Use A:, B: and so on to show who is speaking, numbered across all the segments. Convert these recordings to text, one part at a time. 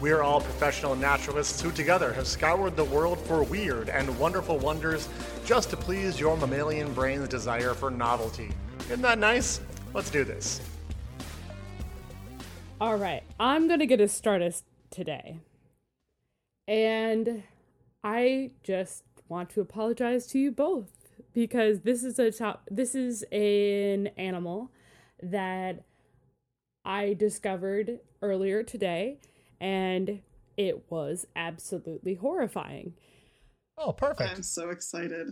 A: We are all professional naturalists who together have scoured the world for weird and wonderful wonders just to please your mammalian brain's desire for novelty. Isn't that nice? Let's do this.
B: All right, I'm going to get us started today. And I just want to apologize to you both because this is a top this is an animal that I discovered earlier today and it was absolutely horrifying.
A: Oh, perfect.
C: I'm so excited.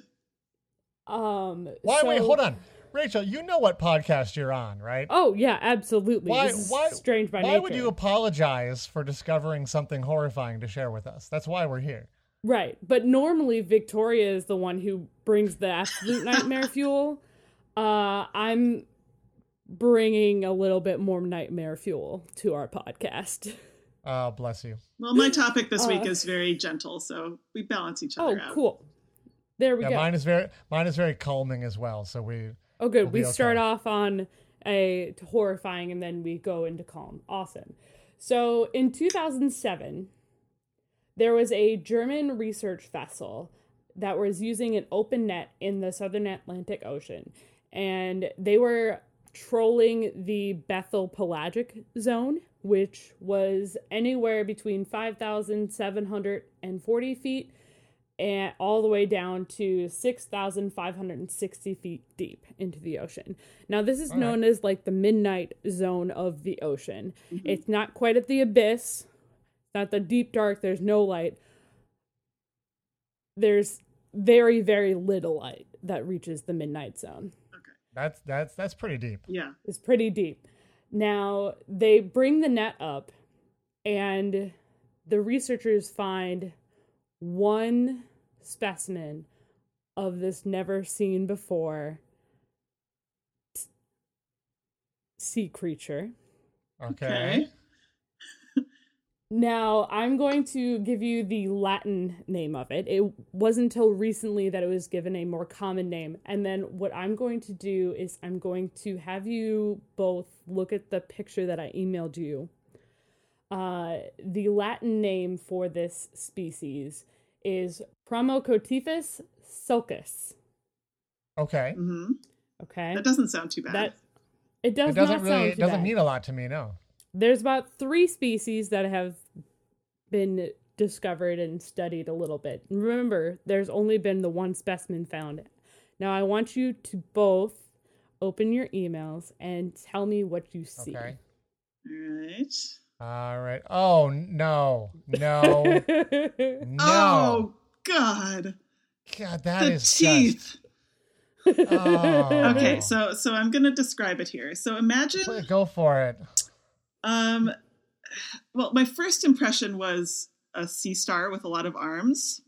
B: Um
A: Why
B: so-
A: wait, hold on. Rachel, you know what podcast you're on, right?
B: Oh yeah, absolutely.
A: why why
B: strange by
A: why
B: nature.
A: would you apologize for discovering something horrifying to share with us? That's why we're here.
B: Right. But normally Victoria is the one who brings the absolute nightmare fuel. Uh, I'm bringing a little bit more nightmare fuel to our podcast.
A: Oh, bless you.
C: Well, my topic this week
B: Uh,
C: is very gentle, so we balance each
B: Oh,
C: other out.
B: Oh, cool. There we
A: Yeah,
B: go.
A: mine is very mine is very calming as well. So we
B: oh, good.
A: we'll be
B: we start
A: okay.
B: off on a horrifying and then we go into calm. Awesome. So in 2007, there was a German research vessel that was using an open net in the southern Atlantic Ocean. And they were trolling the bathypelagic zone, which was anywhere between 5,740 feet and all the way down to 6,560 feet deep into the ocean. Now, this is
A: All
B: known as like the midnight zone of the ocean. Mm-hmm. It's not quite at the abyss, not the deep dark, there's no light. There's very, very little light that reaches the midnight zone. Okay.
A: That's that's that's pretty deep.
C: Yeah.
B: It's pretty deep. Now, they bring the net up, and the researchers find one specimen of this never seen before s- sea creature.
A: Okay.
C: Okay.
B: Now, I'm going to give you the Latin name of it. It wasn't until recently that it was given a more common name. And then what I'm going to do is I'm going to have you both look at the picture that I emailed you. Uh, the Latin name for this species is Promachoteuthis sulcus.
A: Okay.
C: hmm
B: Okay,
C: That doesn't sound too bad.
B: that it does
A: It doesn't
B: not
A: really
B: sound
A: it doesn't
B: bad.
A: mean a lot to me, no.
B: There's about three species that have been discovered and studied a little bit. Remember, there's only been the one specimen found. Now, I want you to both open your emails and tell me what you see.
A: Okay.
C: All right.
A: All right. Oh no. No. no.
C: Oh God,
A: God, that
C: the
A: is
C: teeth.
A: just oh.
C: Okay, so so I'm gonna describe it here. So imagine,
A: go for it.
C: Um, well, my first impression was a sea star with a lot of arms.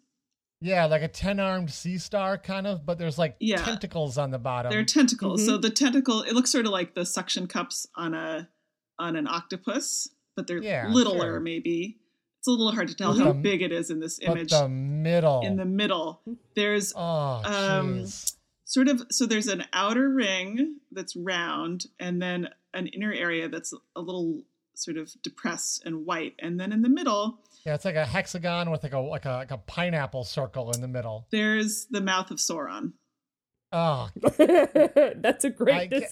A: Yeah, like a ten-armed sea star, kind of, but there's like
C: Yeah.
A: tentacles on the bottom.
C: They're tentacles.
B: Mhm.
C: So the tentacle, it looks sort of like the suction cups on a on an octopus, but they're
A: Yeah,
C: littler
A: sure.
C: maybe. It's a little hard to tell
A: But
C: how
A: the-
C: big it is in this
A: but
C: image.
A: the middle.
C: In the middle, there's
A: oh,
C: um,
A: jeez.
C: Sort of so there's an outer ring that's round, and then an inner area that's a little sort of depressed and white, and then in the middle
A: yeah, it's like a hexagon with like a like a like a pineapple circle in the middle.
C: there's the mouth of Sauron.
A: Oh,
B: That's a great
A: get-
B: des-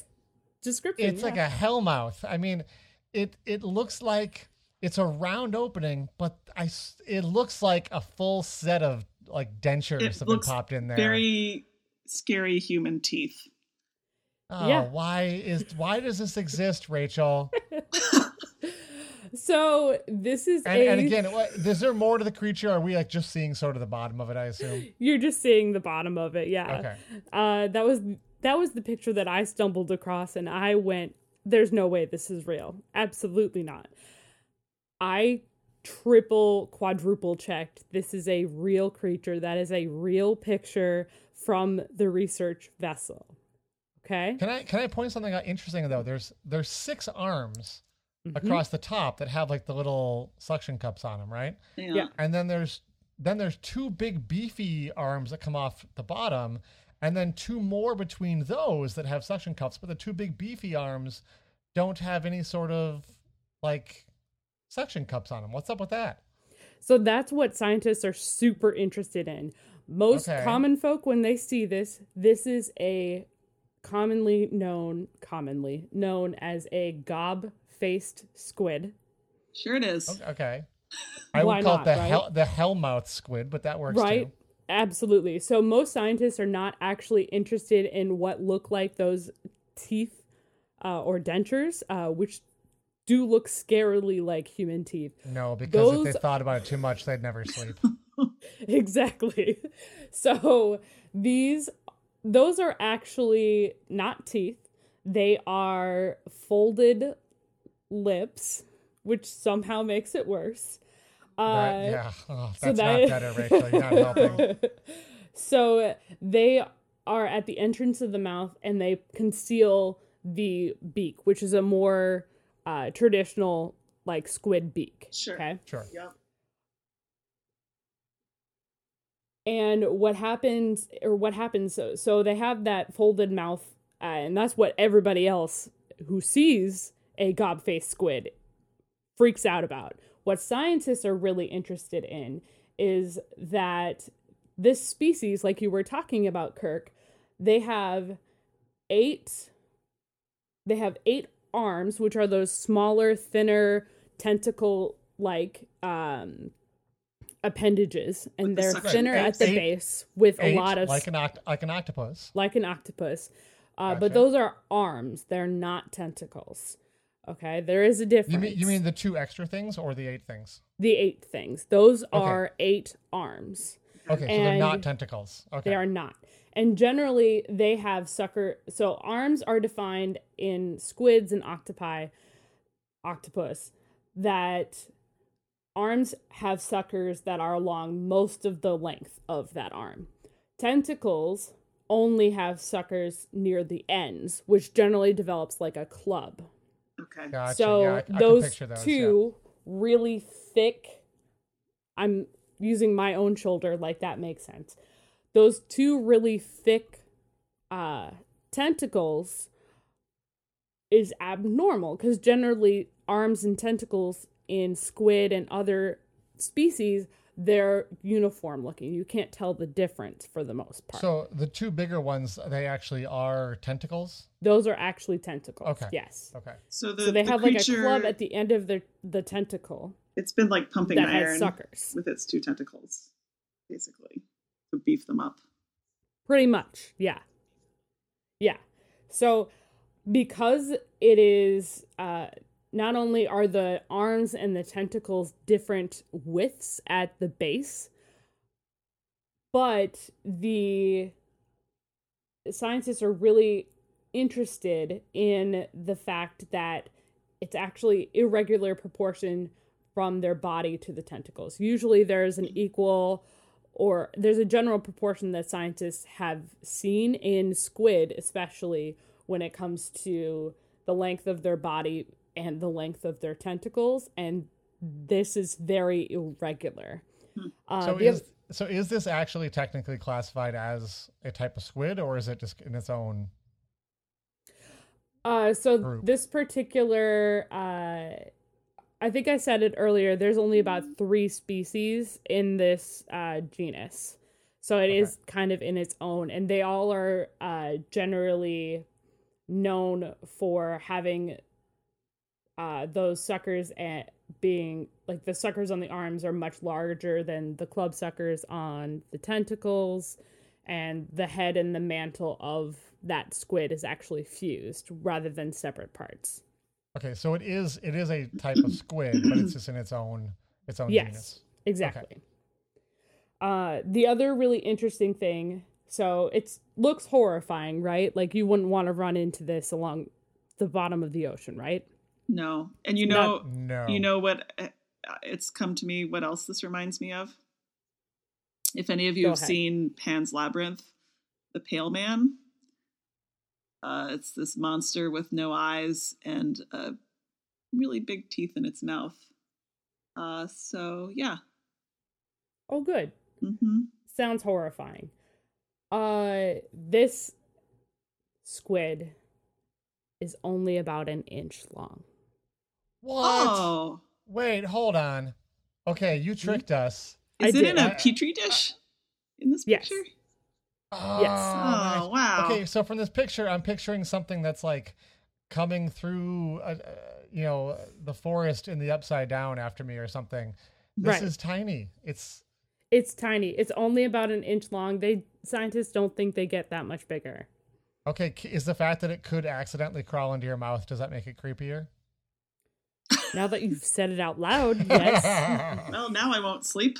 B: description.
A: it's like
B: yeah.
A: a hellmouth. I mean, it it looks like it's a round opening, but I s- it looks like a full set of like dentures
C: It
A: have been popped in there.
C: Very scary human teeth.
A: oh,
B: Yeah.
A: why is why does this exist, Rachel?
B: So this is
A: And,
B: a.
A: and again, is there more to the creature? Or are we like just seeing sort of the bottom of it? I assume.
B: You're just seeing the bottom of it, yeah.
A: Okay.
B: Uh, that was that was the picture that I stumbled across, and I went, "There's no way this is real. Absolutely not." I triple, quadruple checked. This is a real creature. That is a real picture from the research vessel. Okay.
A: Can I can I point something out interesting though? There's there's six arms
B: Mhm.
A: across the top that have like the little suction cups on them, right?
C: Yeah.
B: Yeah.
A: And then there's then there's two big beefy arms that come off the bottom, and then two more between those that have suction cups. But the two big beefy arms don't have any sort of like suction cups on them. What's up with that?
B: So that's what scientists are super interested in. Most
A: Okay.
B: common folk, when they see this, this is a commonly known, commonly known as a gob-faced squid.
C: Sure it is.
A: Okay. I would call
B: not,
A: it the
B: right?
A: hell the hellmouth squid, but that works
B: right?
A: too.
B: Absolutely. So most scientists are not actually interested in what look like those teeth uh, or dentures, uh, which do look scarily like human teeth.
A: No, because if they thought about it too much, they'd never sleep.
B: exactly. So these those are actually not teeth. They are folded lips, which somehow makes it worse. Uh,
A: That- yeah, oh,
B: so
A: that's
B: that-
A: not better, Rachel. You're not helping.
B: so they are at the entrance of the mouth and they conceal the beak, which is a more uh, traditional like squid beak.
C: Sure.
B: Okay.
A: Sure.
C: Yep.
B: And what happens, or what happens, so, so they have that folded mouth, uh, and that's what everybody else who sees a gob faced squid freaks out about. What scientists are really interested in is that this species, like you were talking about, Kirk, they have eight they have eight arms which are those smaller thinner tentacle like um appendages and
C: the
B: they're
C: suction
B: thinner at the
A: Eight-
B: base with a lot of
A: like an oct- like an octopus.
B: like an octopus uh, but those are arms they're not tentacles okay there is a difference
A: You mean you mean the two extra things or the eight things?
B: the eight things those are eight arms
A: Okay, so they're not tentacles. Okay.
B: They are not. And generally, they have sucker. So arms are defined in squids and octopi, octopus, that arms have suckers that are along most of the length of that arm. Tentacles only have suckers near the ends, which generally develops like a club.
C: Okay.
A: Gotcha.
B: So
A: yeah, I, I
B: those,
A: those.
B: two really thick. I'm using my own shoulder, like that makes sense. Those two really thick uh, tentacles is abnormal because generally arms and tentacles in squid and other species they're uniform looking. You can't tell the difference for the most part.
A: So the two bigger ones, they actually are tentacles.
B: Those are actually tentacles.
A: Okay.
B: Yes.
A: Okay.
C: So the
B: So they
C: the
B: have
C: creature,
B: like a club at the end of the the tentacle
C: it's been like pumping
B: that
C: iron
B: has suckers.
C: with its two tentacles, basically, to beef them up.
B: Pretty much, yeah. Yeah. So because it is uh not only are the arms and the tentacles different widths at the base, but the scientists are really interested in the fact that it's actually irregular proportion from their body to the tentacles. Usually there's an equal or there's a general proportion that scientists have seen in squid, especially when it comes to the length of their body and the length of their tentacles, and this is very irregular. Uh,
A: So is
B: oth-
A: so is this actually technically classified as a type of squid, or is it just in its own?
B: Uh, so
A: group.
B: this particular, uh, I think I said it earlier. There's only about three species in this uh, genus, so it is kind of in its own, and they all are uh, generally known for having uh, those suckers at being like the suckers on the arms are much larger than the club suckers on the tentacles and the head and the mantle of that squid is actually fused rather than separate parts.
A: Okay, so it is it is a type of squid, but it's just in its own its own
B: Yes,
A: genus.
B: exactly. Uh, the other really interesting thing, so it looks horrifying, right? Like you wouldn't want to run into this along the bottom of the ocean, right?
C: No, and you know,
B: Not-
A: No,
C: you know what? uh, It's come to me. What else this reminds me of? If any of you
B: Go
C: have
B: ahead.
C: seen Pan's Labyrinth, the Pale Man. Uh, it's this monster with no eyes and uh, really big teeth in its mouth. Uh, so yeah.
B: Oh, good.
C: hmm
B: Sounds horrifying. Uh, this squid is only about an inch long.
A: What?
C: Oh,
A: Wait, hold on. Okay, you tricked us.
B: I
C: is it
B: did.
C: in a petri dish in this
B: Yes.
C: picture?
A: Oh,
B: Yes.
A: nice.
C: Oh, wow.
A: Okay, so from this picture, I'm picturing something that's like coming through, uh, uh, you know, the forest in the upside down after me or something. This
B: Right.
A: is tiny. It's
B: It's tiny. It's only about an inch long. They scientists don't think they get that much bigger.
A: okay. Is the fact that it could accidentally crawl into your mouth does that make it creepier?
B: Now that you've said it out loud, yes.
C: Well, now I won't sleep.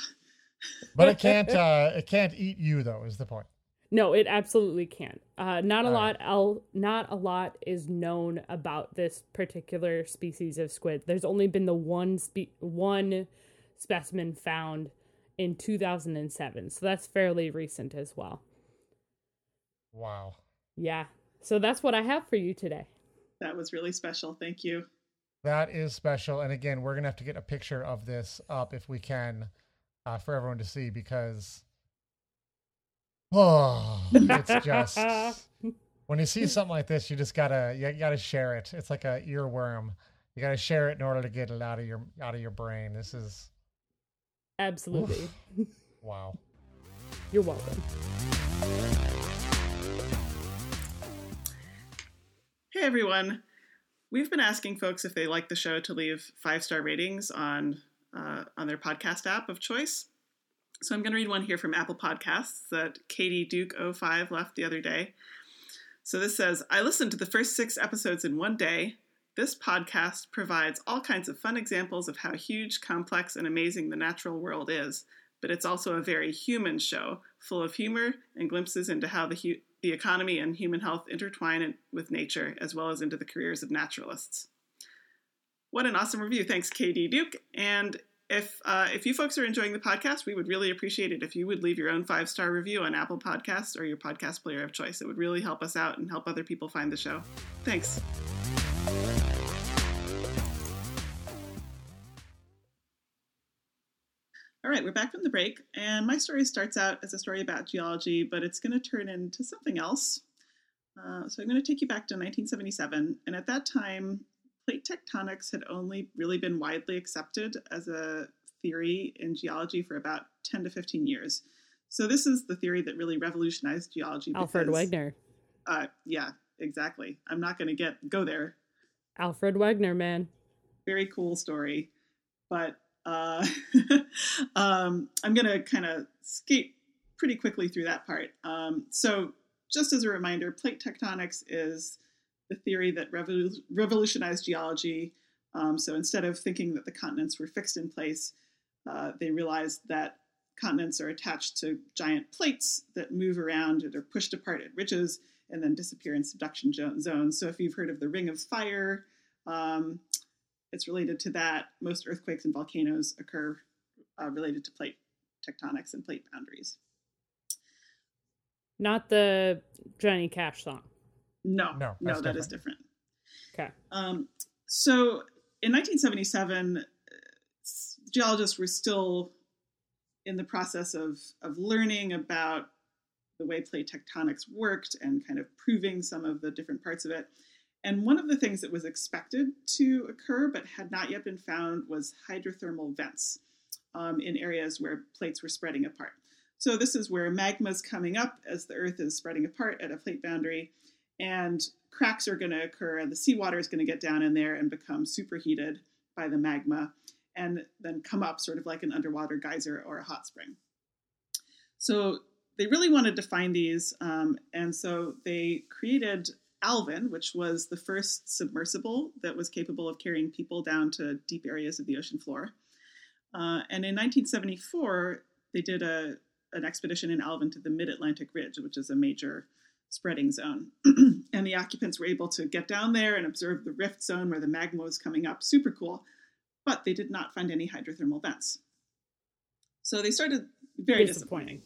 A: but it can't. Uh, it can't eat you though. Is the point?
B: No, it absolutely can't. Uh, not a
A: All
B: lot. El- not a lot is known about this particular species of squid. There's only been the one spe- one specimen found in 2007, so that's fairly recent as well.
A: Wow.
B: Yeah. So that's what I have for you today.
C: That was really special. Thank you.
A: That is special. And again, we're gonna have to get a picture of this up if we can, uh, for everyone to see because, oh, it's just when you see something like this, you just gotta you gotta share it. It's like a earworm. You gotta share it in order to get it out of your out of your brain. This is
B: Absolutely.
A: wow.
B: You're welcome.
C: Hey everyone. We've been asking folks if they like the show to leave five star ratings on uh, on their podcast app of choice. So I'm going to read one here from Apple Podcasts that Katie Duke 05 left the other day. So this says, I listened to the first six episodes in one day. This podcast provides all kinds of fun examples of how huge, complex, and amazing the natural world is, but it's also a very human show, full of humor and glimpses into how the, hu- the economy and human health intertwine in- with nature, as well as into the careers of naturalists. What an awesome review. Thanks, KD Duke. And if uh, if you folks are enjoying the podcast, we would really appreciate it if you would leave your own five star review on Apple Podcasts or your podcast player of choice. It would really help us out and help other people find the show. Thanks. All right, we're back from the break, and my story starts out as a story about geology, but it's going to turn into something else. Uh, so I'm going to take you back to 1977, and at that time, plate tectonics had only really been widely accepted as a theory in geology for about 10 to 15 years. So this is the theory that really revolutionized geology.
B: Alfred
C: because-
B: Wegener.
C: Uh, yeah, exactly. I'm not going to get go there.
B: Alfred Wegener, man.
C: Very cool story, but uh, um, I'm going to kind of skate pretty quickly through that part. Um, so just as a reminder, plate tectonics is the theory that revol- revolutionized geology. Um, so instead of thinking that the continents were fixed in place, uh, they realized that continents are attached to giant plates that move around and are pushed apart at ridges and then disappear in subduction zones. So if you've heard of the Ring of Fire, um, it's related to that. Most earthquakes and volcanoes occur uh, related to plate tectonics and plate boundaries.
B: Not the Johnny Cash song.
C: No,
A: No,
C: no,
A: that's
C: that is different.
B: Okay.
C: Um, so in 1977, uh, geologists were still in the process of, of learning about the way plate tectonics worked and kind of proving some of the different parts of it. And one of the things that was expected to occur but had not yet been found was hydrothermal vents um, in areas where plates were spreading apart. So this is where magma is coming up as the Earth is spreading apart at a plate boundary, and cracks are going to occur, and the seawater is going to get down in there and become superheated by the magma, and then come up sort of like an underwater geyser or a hot spring. So they really wanted to find these, um, and so they created Alvin, which was the first submersible that was capable of carrying people down to deep areas of the ocean floor. Uh, and in 1974, they did a, an expedition in Alvin to the Mid Atlantic Ridge, which is a major spreading zone. and the occupants were able to get down there and observe the rift zone where the magma was coming up. Super cool. But they did not find any hydrothermal vents. So they started very disappointing.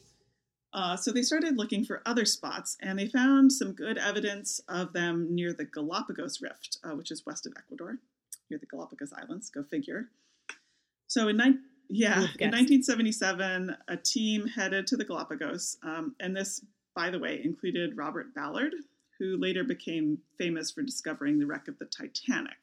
C: Uh, so they started looking for other spots, and they found some good evidence of them near the Galapagos Rift, uh, which is west of Ecuador, near the Galapagos Islands. Go figure. So in ni- yeah, in 1977, a team headed to the Galapagos, um, and this, by the way, included Robert Ballard, who later became famous for discovering the wreck of the Titanic.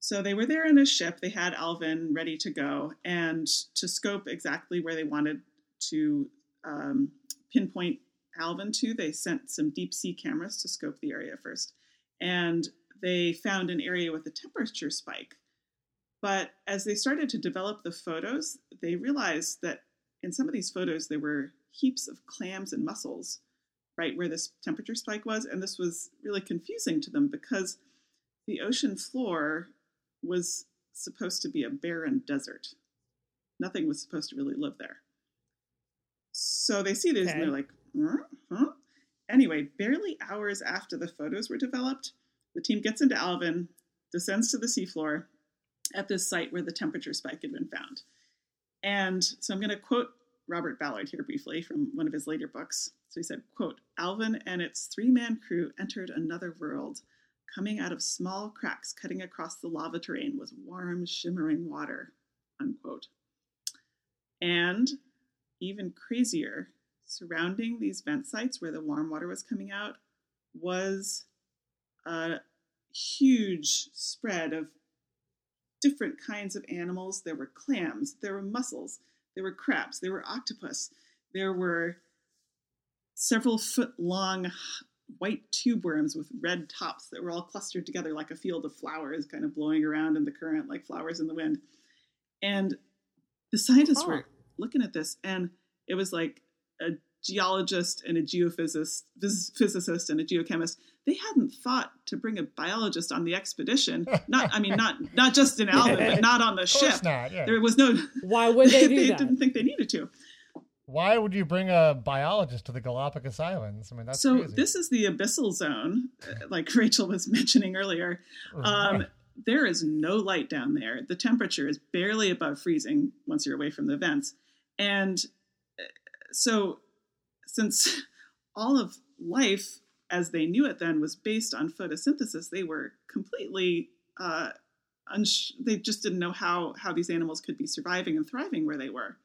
C: So they were there in a ship. They had Alvin ready to go, and to scope exactly where they wanted to um, pinpoint Alvin to, they sent some deep sea cameras to scope the area first. And they found an area with a temperature spike. But as they started to develop the photos, they realized that in some of these photos, there were heaps of clams and mussels right where this temperature spike was. And this was really confusing to them because the ocean floor was supposed to be a barren desert. Nothing was supposed to really live there. So they see this okay. and they're like, huh? huh? Anyway, barely hours after the photos were developed, the team gets into Alvin, descends to the seafloor at this site where the temperature spike had been found. And so I'm going to quote Robert Ballard here briefly from one of his later books. So he said, quote, Alvin and its three-man crew entered another world. Coming out of small cracks cutting across the lava terrain was warm, shimmering water, unquote. And even crazier, surrounding these vent sites where the warm water was coming out was a huge spread of different kinds of animals. There were clams, there were mussels, there were crabs, there were octopus, there were several foot long white tube worms with red tops that were all clustered together like a field of flowers, kind of blowing around in the current like flowers in the wind. And the scientists huh. were oh. Looking at this, and it was like a geologist and a geophysicist physicist and a geochemist they hadn't thought to bring a biologist on the expedition not i mean not not just in alvin but not on the ship
A: not, yeah.
C: there was no
B: why would they do
C: they
B: that?
C: didn't think they needed to
A: why would you bring a biologist to the Galapagos Islands? I mean, that's
C: so.
A: Crazy.
C: This is the abyssal zone, uh, like Rachel was mentioning earlier. Um, there is no light down there. The temperature is barely above freezing once you're away from the vents, and uh, so since all of life as they knew it then was based on photosynthesis, they were completely uh, uns- they just didn't know how how these animals could be surviving and thriving where they were.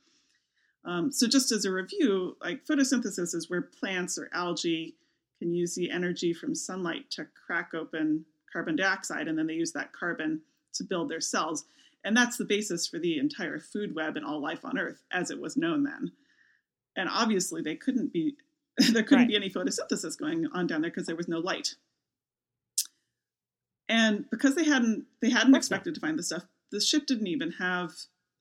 C: Um, so just as a review, like photosynthesis is where plants or algae can use the energy from sunlight to crack open carbon dioxide, and then they use that carbon to build their cells. And that's the basis for the entire food web and all life on Earth as it was known then. And obviously they couldn't be there couldn't right. be any photosynthesis going on down there because there was no light. And because they hadn't they hadn't expected to find the stuff the ship didn't even have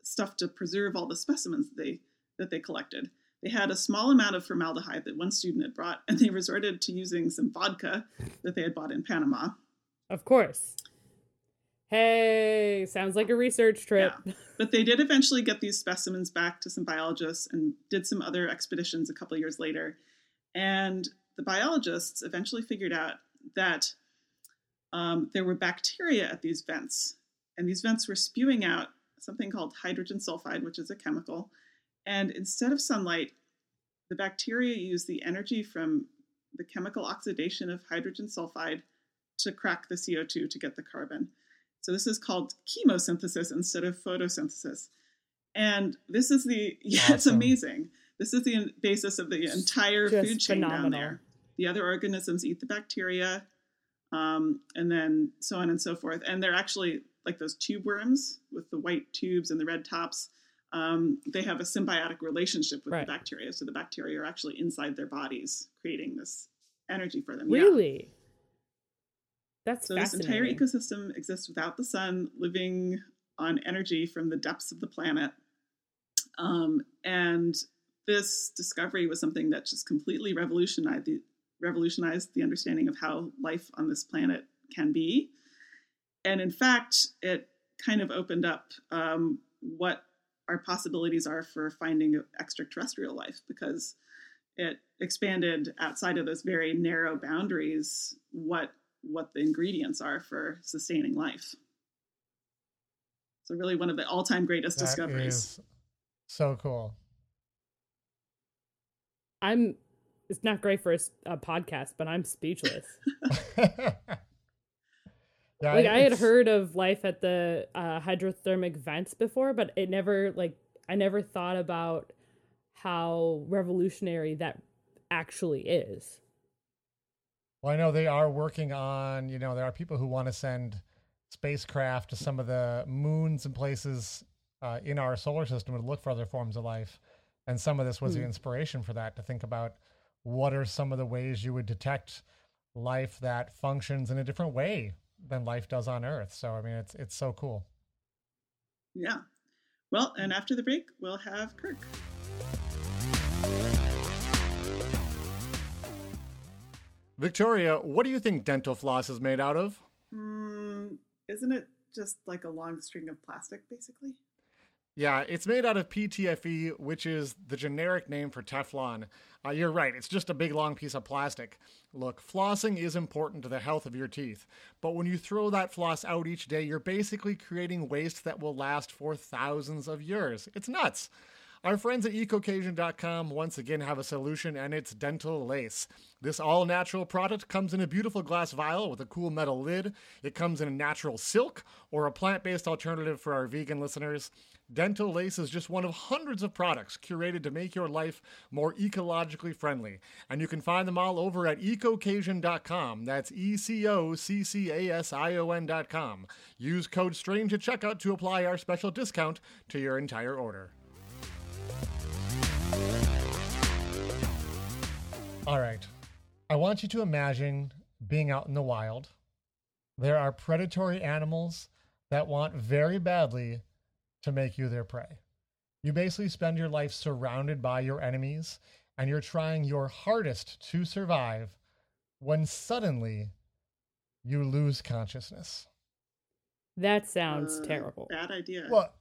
C: stuff to preserve all the specimens that they that they collected. They had a small amount of formaldehyde that one student had brought and they resorted to using some vodka that they had bought in panama.
B: Of course Hey, sounds like a research trip.
C: Yeah. But they did eventually get these specimens back to some biologists and did some other expeditions a couple years later. And the biologists eventually figured out that um, there were bacteria at these vents, and these vents were spewing out something called hydrogen sulfide, which is a chemical. And instead of sunlight, the bacteria use the energy from the chemical oxidation of hydrogen sulfide to crack the CO2 to get the carbon. So this is called chemosynthesis instead of photosynthesis. And this is the, yeah, awesome. it's amazing. This is the basis of the entire Just food chain phenomenal. down there. The other organisms eat the bacteria, um, and then so on and so forth. And they're actually like those tube worms with the white tubes and the red tops. Um, they have a symbiotic relationship with right. the bacteria. So the bacteria are actually inside their bodies, creating this energy for them.
B: Really? Yeah. That's
C: so this entire ecosystem exists without the sun, living on energy from the depths of the planet. Um, and this discovery was something that just completely revolutionized the revolutionized the understanding of how life on this planet can be. And in fact, it kind of opened up um, what our possibilities are for finding extraterrestrial life because it expanded outside of those very narrow boundaries what what the ingredients are for sustaining life. So really one of the all-time greatest
A: that
C: discoveries.
A: so cool.
B: I'm. It's not great for a podcast, but I'm speechless.
A: yeah,
B: like I had heard of life at the uh, hydrothermic vents before, but it never like I never thought about how revolutionary that actually is.
A: Well, I know they are working on, you know, there are people who want to send spacecraft to some of the moons and places uh, in our solar system to look for other forms of life. And some of this was the
B: Hmm.
A: inspiration for that to think about what are some of the ways you would detect life that functions in a different way than life does on Earth. So, I mean, it's it's so cool.
C: Yeah. Well, and after the break, we'll have Kirk.
D: Victoria, what do you think dental floss is made out of?
C: Mm, isn't it just like a long string of plastic, basically?
D: Yeah, it's made out of PTFE, which is the generic name for Teflon. Uh, you're right, it's just a big long piece of plastic. Look, flossing is important to the health of your teeth, but when you throw that floss out each day, you're basically creating waste that will last for thousands of years. It's nuts. Our friends at ecoccasion.com once again have a solution, and it's dental lace. This all natural product comes in a beautiful glass vial with a cool metal lid. It comes in a natural silk or a plant based alternative for our vegan listeners. Dental Lace is just one of hundreds of products curated to make your life more ecologically friendly. And you can find them all over at ecoccasion.com. That's E C O C C A S I O N.com. Use code STRANGE at checkout to apply our special discount to your entire order.
A: I want you to imagine being out in the wild. There are predatory animals that want very badly to make you their prey. You basically spend your life surrounded by your enemies and you're trying your hardest to survive when suddenly you lose consciousness.
B: That sounds
C: Uh,
B: terrible.
C: Bad idea.
A: Well,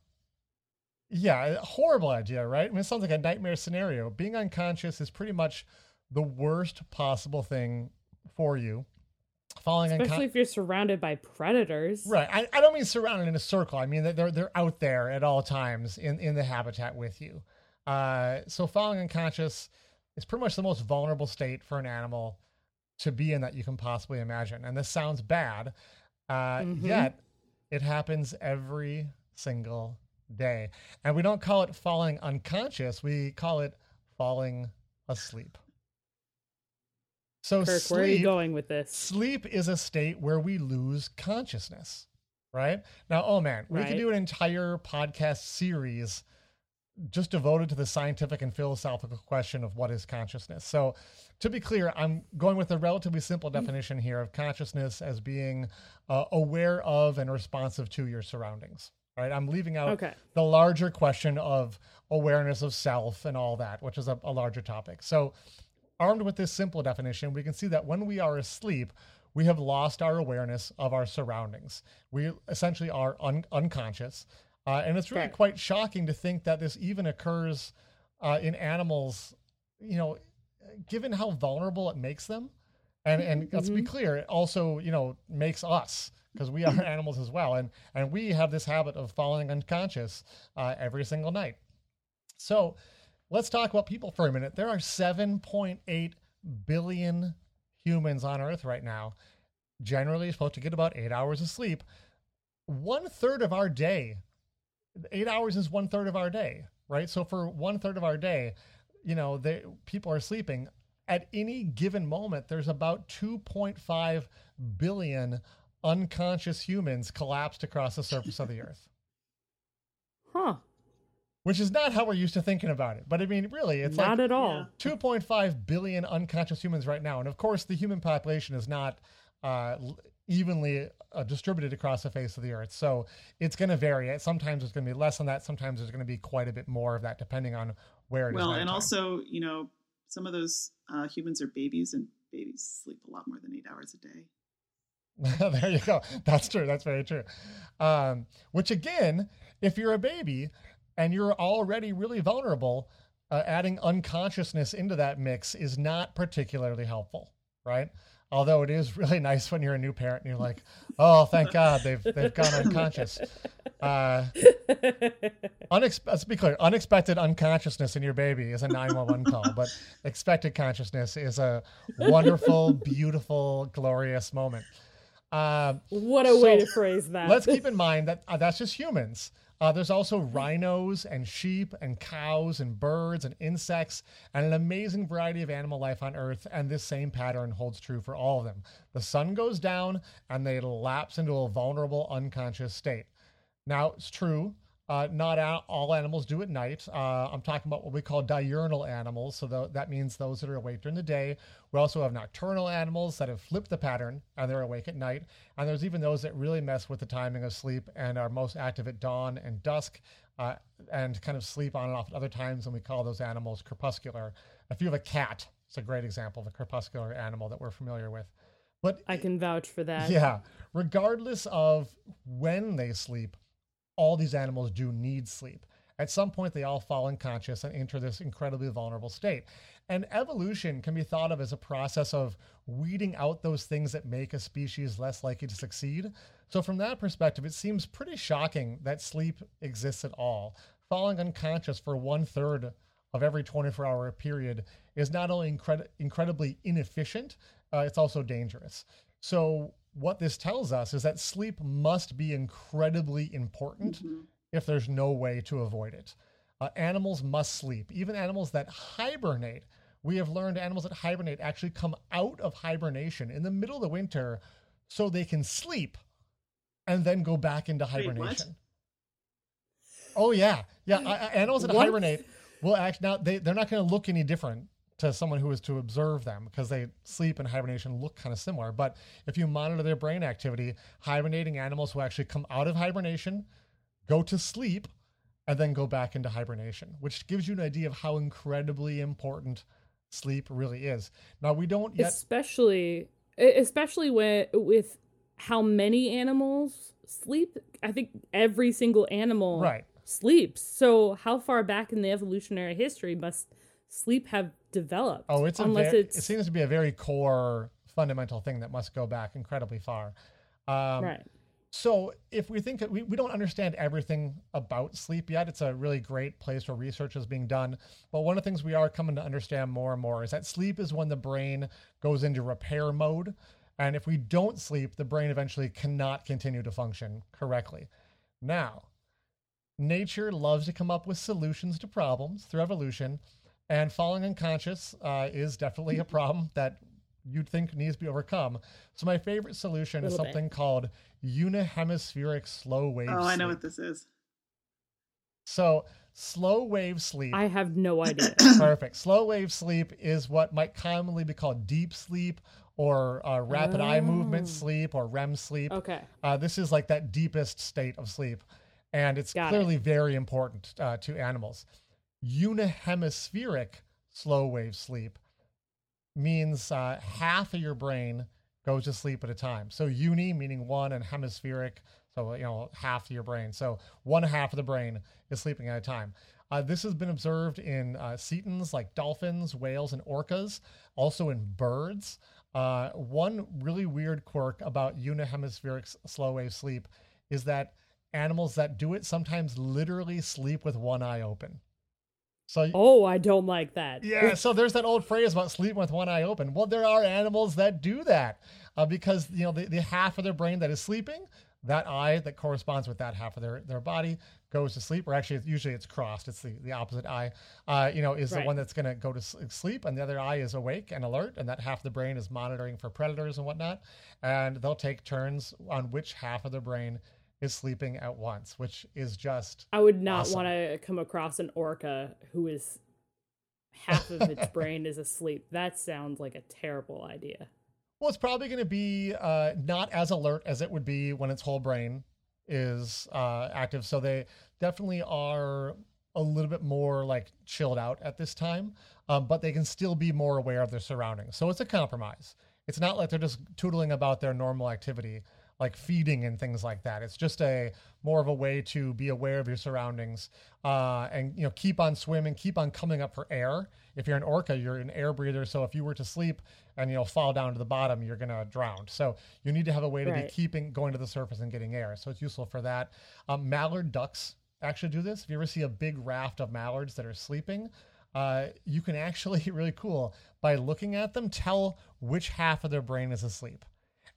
A: yeah, horrible idea, right? I mean, it sounds like a nightmare scenario. Being unconscious is pretty much the worst possible thing for you. Falling
B: Especially if you're surrounded by predators.
A: Right. I, I don't mean surrounded in a circle. I mean that they're they're out there at all times in, in the habitat with you. Uh, so falling unconscious is pretty much the most vulnerable state for an animal to be in that you can possibly imagine. And this sounds bad, uh,
B: Mhm.
A: yet it happens every single day. And we don't call it falling unconscious. We call it falling asleep. So
B: Kirk, where are you
A: sleep-
B: going with this?
A: Sleep is a state where we lose consciousness, right? Now, oh man, we could do an entire podcast series just devoted to the scientific and philosophical question of what is consciousness. So, to be clear, I'm going with a relatively simple definition here of consciousness as being uh, aware of and responsive to your surroundings. Right? I'm leaving out
B: Okay.
A: the larger question of awareness of self and all that, which is a, a larger topic. So, armed with this simple definition, we can see that when we are asleep, we have lost our awareness of our surroundings. We essentially are un- unconscious. Uh, and it's really
B: Right.
A: quite shocking to think that this even occurs uh, in animals, you know, given how vulnerable it makes them. And, and let's be clear, it also, you know, makes us because we are animals as well. And, and we have this habit of falling unconscious uh, every single night. So let's talk about people for a minute. There are 7.8 billion humans on Earth right now. Generally, supposed to get about eight hours of sleep. One third of our day, eight hours is one third of our day, right? So for one third of our day, you know, they, people are sleeping. At any given moment, there's about 2.5 billion unconscious humans collapsed across the surface of the Earth
B: Huh.
A: Which is not how we're used to thinking about it. But I mean, really, it's
B: Not
A: like
B: at all.
A: 2.5 billion unconscious humans right now. And of course, the human population is not uh, evenly uh, distributed across the face of the earth. So it's going to vary. Sometimes it's going to be less than that. Sometimes there's going to be quite a bit more of that, depending on where it is.
C: well, and also, you know, some of those uh, humans are babies, and babies sleep a lot more than eight hours a day.
A: there you go. That's true. That's very true. Um, which again, if you're a baby and you're already really vulnerable, uh, adding unconsciousness into that mix is not particularly helpful, right? Although it is really nice when you're a new parent and you're like, oh, thank God they've they've gone unconscious. Uh, unex- let's be clear: unexpected unconsciousness in your baby is a 911 call, but expected consciousness is a wonderful, beautiful, glorious moment. Uh,
B: what a way to phrase that.
A: let's keep in mind that uh, that's just humans. Uh, there's also rhinos and sheep and cows and birds and insects and an amazing variety of animal life on Earth. And this same pattern holds true for all of them. The sun goes down and they lapse into a vulnerable, unconscious state. Now, it's true uh, not all animals do at night. Uh, I'm talking about what we call diurnal animals. So th- that means those that are awake during the day. We also have nocturnal animals that have flipped the pattern and they're awake at night. And there's even those that really mess with the timing of sleep and are most active at dawn and dusk uh, and kind of sleep on and off at other times. And we call those animals crepuscular. If you have a cat, it's a great example of a crepuscular animal that we're familiar with. But
B: I can vouch for that.
A: Yeah. Regardless of when they sleep, all these animals do need sleep. At some point, they all fall unconscious and enter this incredibly vulnerable state. And evolution can be thought of as a process of weeding out those things that make a species less likely to succeed. So, from that perspective, it seems pretty shocking that sleep exists at all. Falling unconscious for one third of every 24 hour period is not only incred- incredibly inefficient, uh, it's also dangerous. So, what this tells us is that sleep must be incredibly important mm-hmm. if there's no way to avoid it. Uh, animals must sleep. Even animals that hibernate, we have learned animals that hibernate actually come out of hibernation in the middle of the winter so they can sleep and then go back into hibernation. Wait, oh yeah, yeah. animals that what? hibernate will act now. They they're not going to look any different to someone who is to observe them because they sleep and hibernation look kind of similar. But if you monitor their brain activity, hibernating animals will actually come out of hibernation, go to sleep, and then go back into hibernation, which gives you an idea of how incredibly important sleep really is. Now we don't yet
B: especially especially with with how many animals sleep. I think every single animal
A: right.
B: sleeps. So how far back in the evolutionary history must sleep have developed.
A: Oh, it's unless it's it seems to be a very core fundamental thing that must go back incredibly far.
B: Um, right.
A: So if we think we, we don't understand everything about sleep yet, it's a really great place where research is being done. But one of the things we are coming to understand more and more is that sleep is when the brain goes into repair mode. And if we don't sleep, the brain eventually cannot continue to function correctly. Now, nature loves to come up with solutions to problems through evolution. And falling unconscious uh, is definitely a problem that you'd think needs to be overcome. So my favorite solution is something bit. called unihemispheric slow wave.
C: Oh, I know what this is.
A: So slow wave sleep.
B: I have no idea.
A: Perfect. Slow wave sleep is what might commonly be called deep sleep or uh, rapid oh. eye movement oh. sleep or REM sleep.
B: Okay.
A: Uh, this is like that deepest state of sleep, and it's Got clearly it. very important uh, to animals unihemispheric slow wave sleep means uh, half of your brain goes to sleep at a time. So uni meaning one and hemispheric, so you know half of your brain. So one half of the brain is sleeping at a time. Uh, this has been observed in uh, cetaceans like dolphins, whales, and orcas, also in birds. Uh, one really weird quirk about unihemispheric slow wave sleep is that animals that do it sometimes literally sleep with one eye open.
B: So Oh, I don't like that.
A: Yeah, so there's that old phrase about sleeping with one eye open. Well, there are animals that do that uh, because you know the, the half of their brain that is sleeping, that eye that corresponds with that half of their, their body goes to sleep, or actually usually it's crossed. It's the, the opposite eye, uh, you know, is right. the one that's going to go to sleep, and the other eye is awake and alert, and that half of the brain is monitoring for predators and whatnot. And they'll take turns on which half of the brain is sleeping at once, which is just.
B: I would not awesome. want to come across an orca who is half of its brain is asleep. That sounds like a terrible idea.
A: Well, it's probably going to be uh, not as alert as it would be when its whole brain is uh, active. So they definitely are a little bit more like chilled out at this time, um, but they can still be more aware of their surroundings. So it's a compromise. It's not like they're just tootling about their normal activity like feeding and things like that. It's just a more of a way to be aware of your surroundings uh, and you know keep on swimming, keep on coming up for air. If you're an orca, you're an air breather. So if you were to sleep and you know fall down to the bottom, you're gonna drown. So you need to have a way to
B: Right.
A: be keeping going to the surface and getting air. So it's useful for that. Um, mallard ducks actually do this. If you ever see a big raft of mallards that are sleeping, uh, you can actually really cool by looking at them tell which half of their brain is asleep.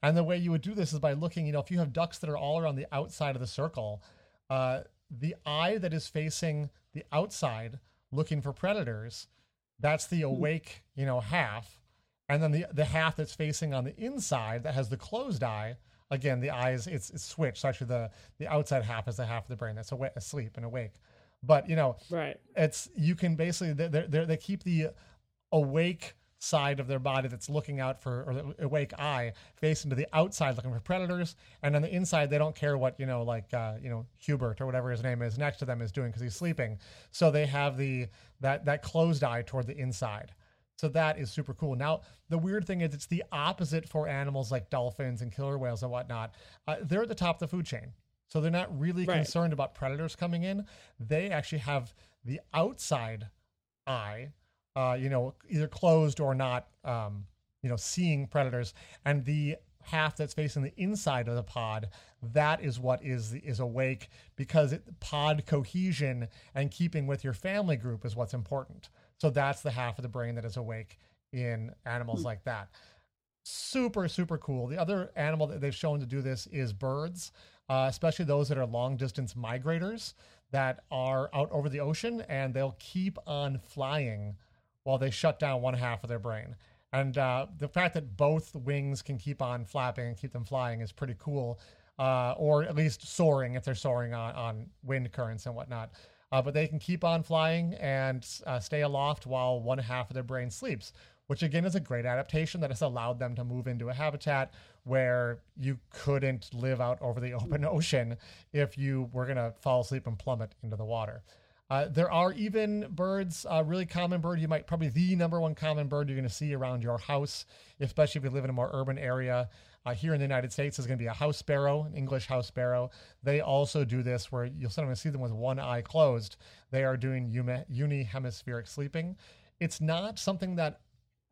A: And the way you would do this is by looking, you know, if you have ducks that are all around the outside of the circle, uh, the eye that is facing the outside looking for predators, that's the awake, you know, half. And then the the half that's facing on the inside that has the closed eye, again, the eyes it's, it's switched. So actually the the outside half is the half of the brain that's awa- asleep and awake. But you know,
B: Right. it's
A: you can basically they they keep the awake side of their body that's looking out for or the awake eye facing to the outside looking for predators and on the inside they don't care what you know like uh, you know hubert or whatever his name is next to them is doing because he's sleeping so they have the that that closed eye toward the inside so that is super cool. Now, the weird thing is, it's the opposite for animals like dolphins and killer whales and whatnot. Uh, they're at the top of the food chain. So they're not really
B: Right.
A: concerned about predators coming in. They actually have the outside eye, uh, you know, either closed or not, um, you know, seeing predators. And the half that's facing the inside of the pod, that is what is is awake because it, pod cohesion and keeping with your family group is what's important. So that's the half of the brain that is awake in animals like that. Super, super cool. The other animal that they've shown to do this is birds, uh, especially those that are long distance migrators that are out over the ocean and they'll keep on flying while they shut down one half of their brain. And uh, the fact that both wings can keep on flapping and keep them flying is pretty cool, uh, or at least soaring if they're soaring on, on wind currents and whatnot. Uh, but they can keep on flying and uh, stay aloft while one half of their brain sleeps, which again is a great adaptation that has allowed them to move into a habitat where you couldn't live out over the open ocean if you were going to fall asleep and plummet into the water. Uh, there are even birds, a really common bird. You might probably the number one common bird you're going to see around your house, especially if you live in a more urban area. Uh, here in the United States is going to be a house sparrow, an English house sparrow. They also do this where you'll sometimes see them with one eye closed. They are doing uni- unihemispheric sleeping. It's not something that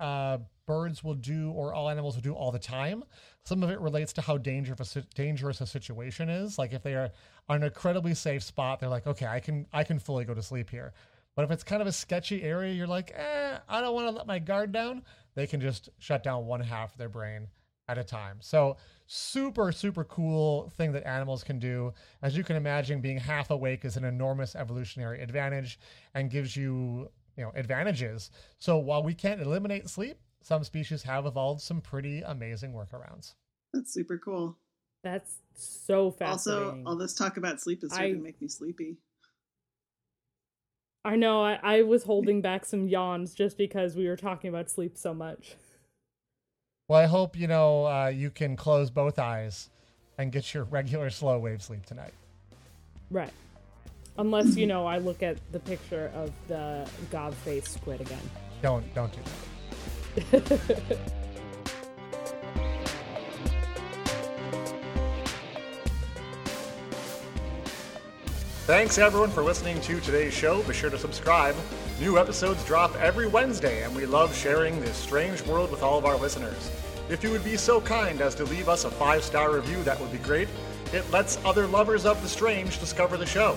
A: uh, birds will do or all animals will do all the time. Some of it relates to how dangerous a, dangerous a situation is. Like if they are on an incredibly safe spot, they're like, okay, I can I can fully go to sleep here. But if it's kind of a sketchy area, you're like, eh, I don't want to let my guard down. They can just shut down one half of their brain at a time. So super super cool thing that animals can do. As you can imagine, being half awake is an enormous evolutionary advantage and gives you you know advantages. So while we can't eliminate sleep, some species have evolved some pretty amazing workarounds.
C: That's super cool.
B: That's so fascinating.
C: Also, all this talk about sleep is starting
B: I-
C: to make me sleepy.
B: I know. I, I was holding back some yawns just because we were talking about sleep so much.
A: Well, I hope you know uh, you can close both eyes and get your regular slow wave sleep tonight.
B: Right. Unless, you know, I look at the picture of the god face squid again.
A: Don't don't do that.
D: Thanks everyone for listening to today's show. Be sure to subscribe. New episodes drop every Wednesday, and we love sharing this strange world with all of our listeners. If you would be so kind as to leave us a five star review, that would be great. It lets other lovers of the strange discover the show.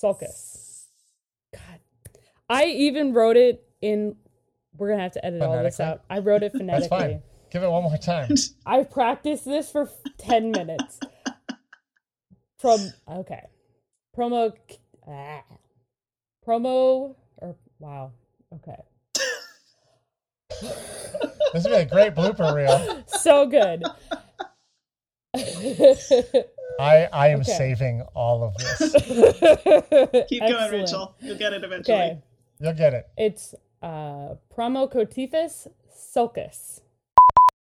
B: Sulcus. God. I even wrote it in. We're going to have to edit all this out. I wrote it
A: That's
B: phonetically.
A: fine. Give it one more time.
B: I've practiced this for 10 minutes. Prom okay. Promo ah. promo or wow. Okay.
A: this would be a great blooper reel.
B: So good.
A: I I am
B: Okay.
A: saving all of this.
C: Keep going, Rachel. You'll get it eventually.
B: Okay,
A: You'll get it.
B: it's uh, Promachoteuthis sulcus.